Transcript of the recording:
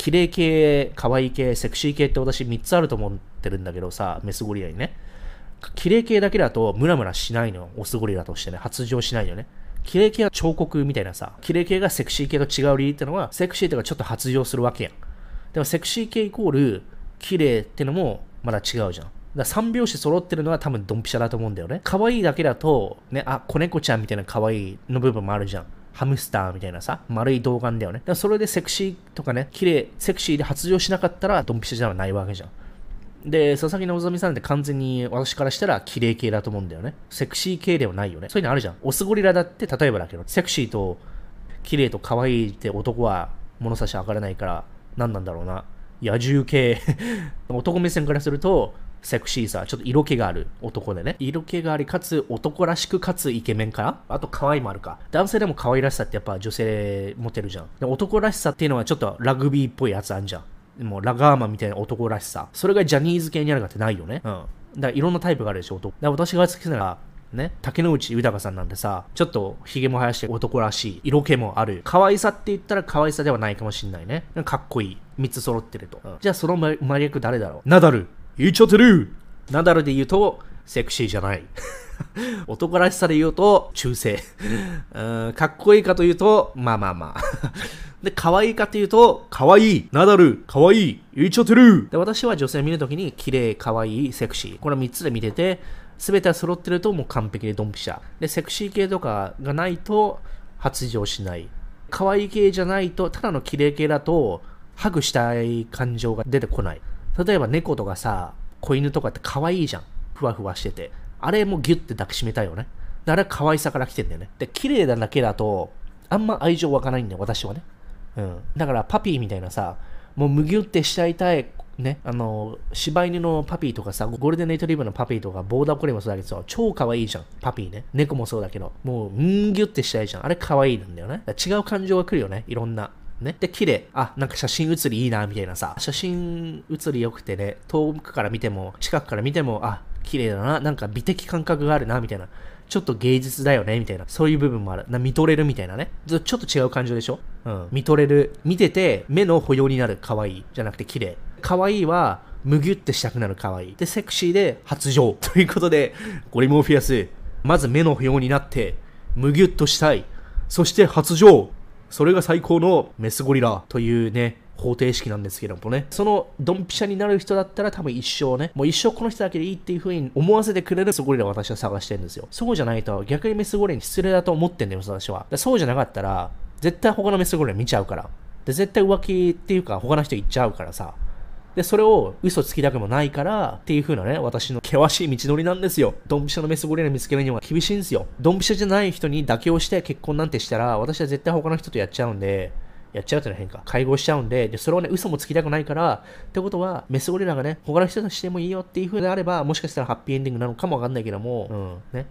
綺麗系、可愛い系、セクシー系って私3つあると思ってるんだけどさ、メスゴリラにね。綺麗系だけだとムラムラしないの。オスゴリラとしてね。発情しないよね。綺麗系は彫刻みたいなさ、綺麗系がセクシー系と違う理由ってのは、セクシーとかちょっと発情するわけやん。でもセクシー系イコール、綺麗ってのもまだ違うじゃん。だ3拍子揃ってるのは多分ドンピシャだと思うんだよね。可愛いだけだと、ね、あ、子猫ちゃんみたいな可愛いの部分もあるじゃん。ハムスターみたいなさ、丸い動画だよね。だそれでセクシーとかね、綺麗、セクシーで発情しなかったらドンピシャじゃないわけじゃん。で、佐々木希さんって完全に私からしたら綺麗系だと思うんだよね。セクシー系ではないよね。そういうのあるじゃん。オスゴリラだって例えばだけど、セクシーと綺麗と可愛いって男は物差し上がらないから何なんだろうな。野獣系 男目線からするとセクシーさ、ちょっと色気がある男でね。色気があり、かつ男らしく、かつイケメンか？あと可愛いもあるか。男性でも可愛らしさってやっぱ女性持てるじゃん。で男らしさっていうのはちょっとラグビーっぽいやつあんじゃん。もうラガーマンみたいな男らしさ。それがジャニーズ系にあるかってないよね。うん。だからいろんなタイプがあるでしょ、男。だ私が好きなのは、ね、竹野内豊さんなんてさ、ちょっと髭も生やして男らしい、色気もある。可愛さって言ったら可愛さではないかもしんないね。かっこいい。3つ揃ってると。うん、じゃあその真逆誰だろう？ナダル言っちゃってるナダルで言うと、セクシーじゃない。男らしさで言うと、中性。うんかっこいいかというと、まあまあまあ。で、可愛いかというと、可愛い、ナダル、可愛い、言っちゃってる。で、私は女性見るときに、綺麗、可愛い、セクシー。この3つで見てて、すべて揃ってるともう完璧でドンピシャ。で、セクシー系とかがないと発情しない。可愛い系じゃないと、ただの綺麗系だと、ハグしたい感情が出てこない。例えば猫とかさ、子犬とかって可愛いじゃん。ふわふわしてて。あれもギュッて抱きしめたいよね。あれは可愛さから来てんだよね。で、綺麗なだけだと、あんま愛情湧かないんだよ、私はね。うん。だからパピーみたいなさ、もうむぎゅってしちゃいたい、ね、あの、柴犬のパピーとかさ、ゴールデンネイトリブのパピーとか、ボーダーコリもそうだけどさ、超可愛いじゃん、パピーね。猫もそうだけど、もう、むぎゅってしちゃいじゃん。あれ可愛いなんだよね。違う感情が来るよね、いろんな。ね。で、綺麗。あ、なんか写真写りいいな、みたいなさ。写真写り良くてね、遠くから見ても、近くから見ても、あ、綺麗だな。なんか美的感覚があるな、みたいな。ちょっと芸術だよね、みたいな。そういう部分もある。な見とれるみたいなね。ちょっと違う感情でしょ？うん。見とれる。見てて、目の保養になる可愛い。じゃなくて綺麗。可愛いは、むぎゅってしたくなる可愛い。で、セクシーで発情。ということで、ゴリモーフィアス、まず目の保養になって、むぎゅっとしたい。そして発情。それが最高のメスゴリラというね、方程式なんですけどもね、そのドンピシャになる人だったら多分一生ね、もう一生この人だけでいいっていう風に思わせてくれるメスゴリラを私は探してるんですよ。そうじゃないと逆にメスゴリラに失礼だと思ってんだよ、私は。そうじゃなかったら、絶対他のメスゴリラ見ちゃうから。で、絶対浮気っていうか他の人行っちゃうからさ。で、それを嘘つきたくもないから、っていう風なね、私の険しい道のりなんですよ。ドンピシャのメスゴリラ見つけるには厳しいんですよ。ドンピシャじゃない人に妥協して結婚なんてしたら、私は絶対他の人とやっちゃうんで、やっちゃうってのは変か。介護しちゃうんで、で、それをね、嘘もつきたくないから、ってことは、メスゴリラがね、他の人としてもいいよっていう風であれば、もしかしたらハッピーエンディングなのかもわかんないけども、うん、ね。